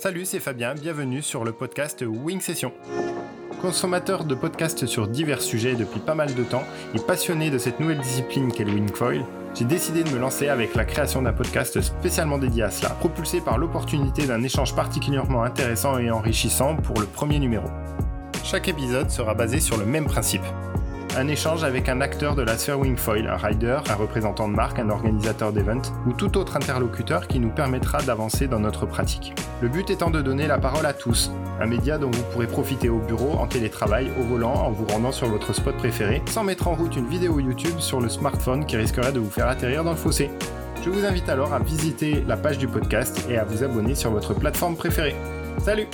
Salut, c'est Fabien, bienvenue sur le podcast Wing Session. Consommateur de podcasts sur divers sujets depuis pas mal de temps et passionné de cette nouvelle discipline qu'est le wingfoil, j'ai décidé de me lancer avec la création d'un podcast spécialement dédié à cela, propulsé par l'opportunité d'un échange particulièrement intéressant et enrichissant pour le premier numéro. Chaque épisode sera basé sur le même principe, un échange avec un acteur de la sphère Wingfoil, un rider, un représentant de marque, un organisateur d'event ou tout autre interlocuteur qui nous permettra d'avancer dans notre pratique. Le but étant de donner la parole à tous, un média dont vous pourrez profiter au bureau, en télétravail, au volant, en vous rendant sur votre spot préféré, sans mettre en route une vidéo YouTube sur le smartphone qui risquerait de vous faire atterrir dans le fossé. Je vous invite alors à visiter la page du podcast et à vous abonner sur votre plateforme préférée. Salut